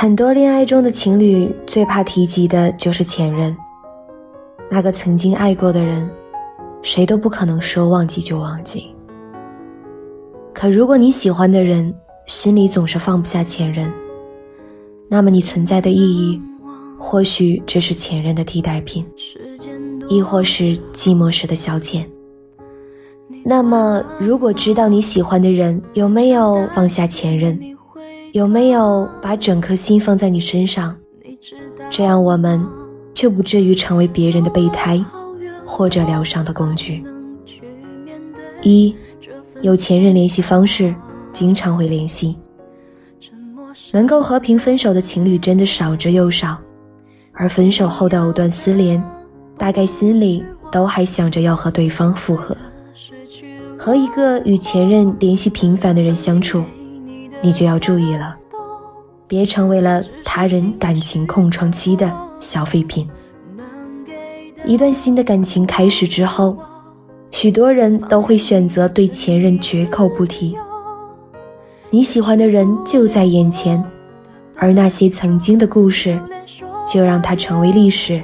很多恋爱中的情侣最怕提及的就是前任，那个曾经爱过的人，谁都不可能说忘记就忘记。可如果你喜欢的人心里总是放不下前任，那么你存在的意义，或许只是前任的替代品，亦或是寂寞时的消遣。那么，如果知道你喜欢的人有没有放下前任，有没有把整颗心放在你身上，这样我们就不至于成为别人的备胎，或者疗伤的工具。一，有前任联系方式，经常会联系。能够和平分手的情侣真的少之又少，而分手后的藕断丝连，大概心里都还想着要和对方复合。和一个与前任联系频繁的人相处，你就要注意了，别成为了他人感情空窗期的消费品。一段新的感情开始之后，许多人都会选择对前任绝口不提。你喜欢的人就在眼前，而那些曾经的故事，就让它成为历史，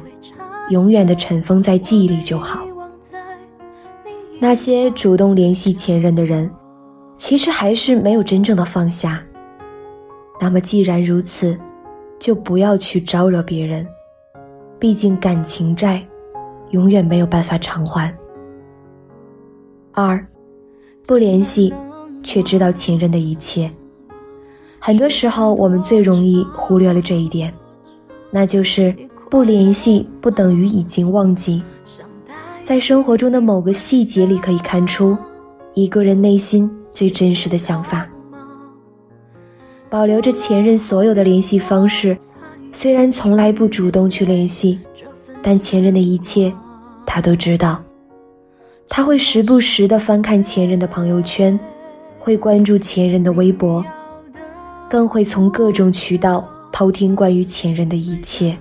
永远的尘封在记忆里就好。那些主动联系前任的人，其实还是没有真正的放下。那么既然如此，就不要去招惹别人，毕竟感情债，永远没有办法偿还。二，不联系，却知道前任的一切。很多时候，我们最容易忽略了这一点，那就是不联系不等于已经忘记。在生活中的某个细节里，可以看出一个人内心最真实的想法。保留着前任所有的联系方式，虽然从来不主动去联系，但前任的一切他都知道。他会时不时的翻看前任的朋友圈，会关注前任的微博，更会从各种渠道偷听关于前任的一切。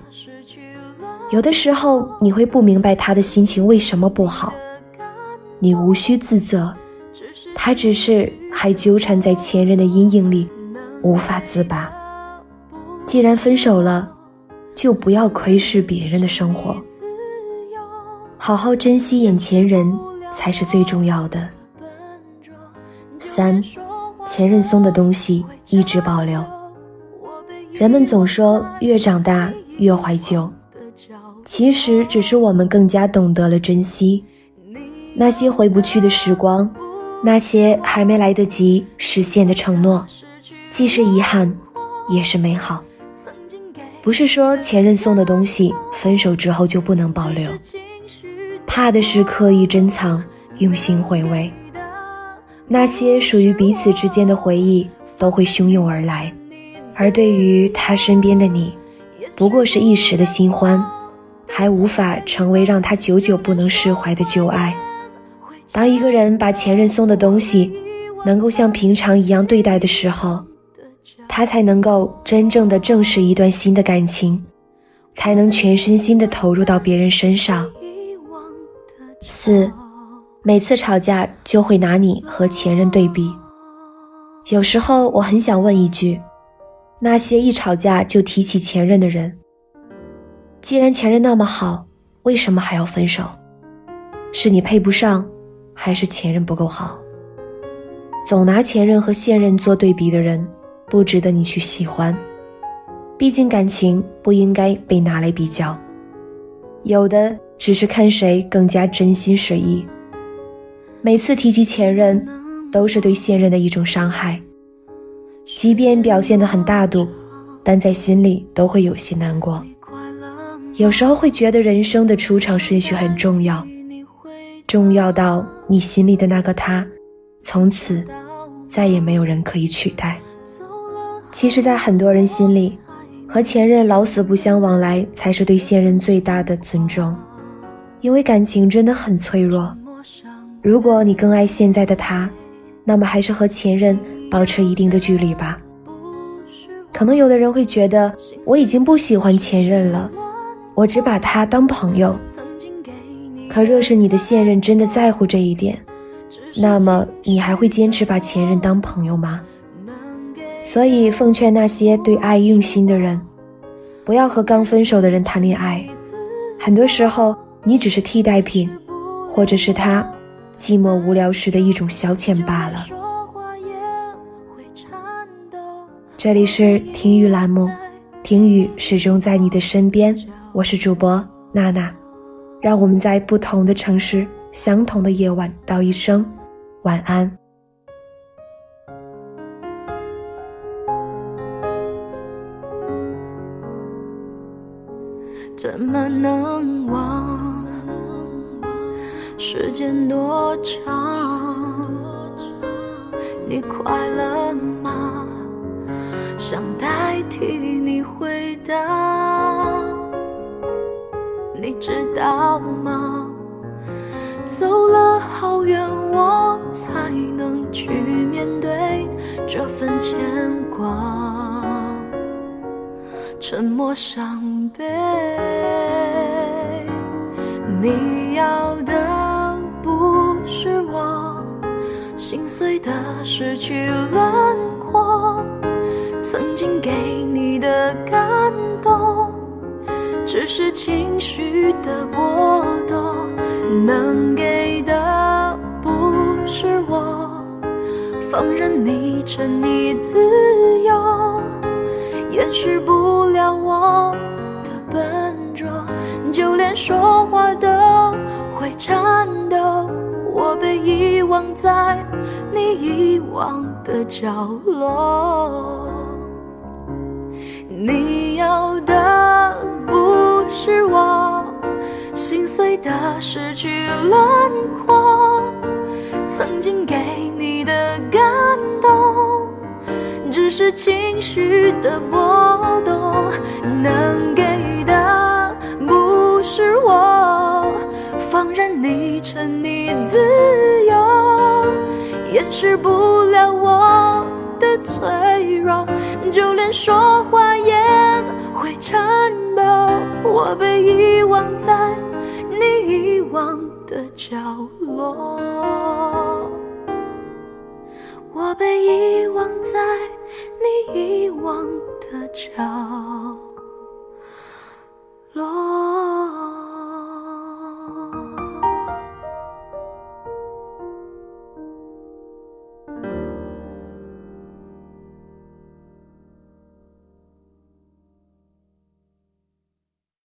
有的时候你会不明白他的心情为什么不好，你无需自责，他只是还纠缠在前任的阴影里，无法自拔。既然分手了，就不要窥视别人的生活，好好珍惜眼前人才是最重要的。三，前任送的东西一直保留。人们总说越长大越怀旧。其实只是我们更加懂得了珍惜那些回不去的时光，那些还没来得及实现的承诺，既是遗憾，也是美好。不是说前任送的东西分手之后就不能保留，怕的是刻意珍藏，用心回味。那些属于彼此之间的回忆都会汹涌而来，而对于他身边的你，不过是一时的新欢。还无法成为让他久久不能释怀的旧爱。当一个人把前任送的东西能够像平常一样对待的时候，他才能够真正的正视一段新的感情，才能全身心的投入到别人身上。四，每次吵架就会拿你和前任对比。有时候我很想问一句：那些一吵架就提起前任的人。既然前任那么好，为什么还要分手？是你配不上，还是前任不够好？总拿前任和现任做对比的人，不值得你去喜欢。毕竟感情不应该被拿来比较，有的只是看谁更加真心实意。每次提及前任，都是对现任的一种伤害。即便表现得很大度，但在心里都会有些难过。有时候会觉得人生的出场顺序很重要，重要到你心里的那个他，从此再也没有人可以取代。其实，在很多人心里，和前任老死不相往来才是对现任最大的尊重，因为感情真的很脆弱。如果你更爱现在的他，那么还是和前任保持一定的距离吧。可能有的人会觉得，我已经不喜欢前任了。我只把他当朋友，可若是你的现任真的在乎这一点，那么你还会坚持把前任当朋友吗？所以奉劝那些对爱用心的人，不要和刚分手的人谈恋爱。很多时候，你只是替代品，或者是他寂寞无聊时的一种消遣罢了。这里是听雨栏目，听雨始终在你的身边。我是主播娜娜，让我们在不同的城市，相同的夜晚，道一声晚安。怎么能忘？时间多长？你快乐吗？想代替你回答。知道吗？走了好远，我才能去面对这份牵挂。沉默伤悲，你要的不是我心碎的失去轮廓，曾经给你的感动。只是情绪你自由，掩饰不了我的笨拙，就连说话都会颤抖。我被遗忘在你遗忘的角落，你要的不。是我心碎的失去轮廓，曾经给你的感动，只是情绪的波动。能给的不是我，放任你沉溺自由，掩饰不了我的脆弱，就连说话也会颤抖。我被遗忘在你遗忘的角落，我被遗忘在你遗忘的角落。